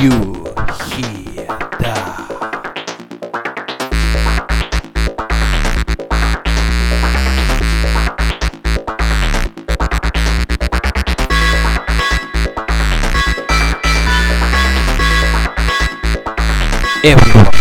You hear that? Everyone,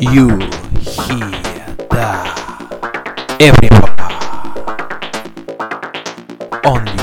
You hear that? Everyone. Only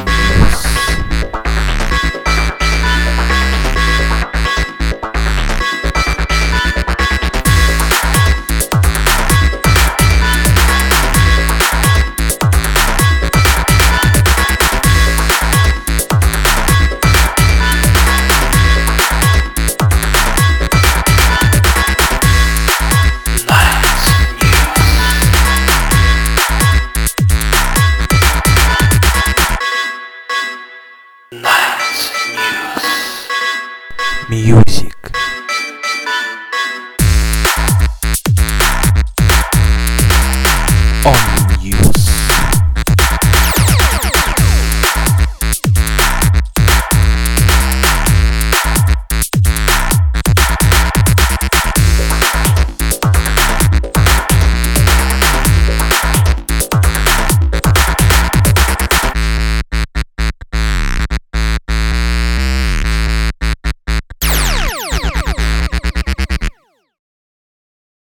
你又。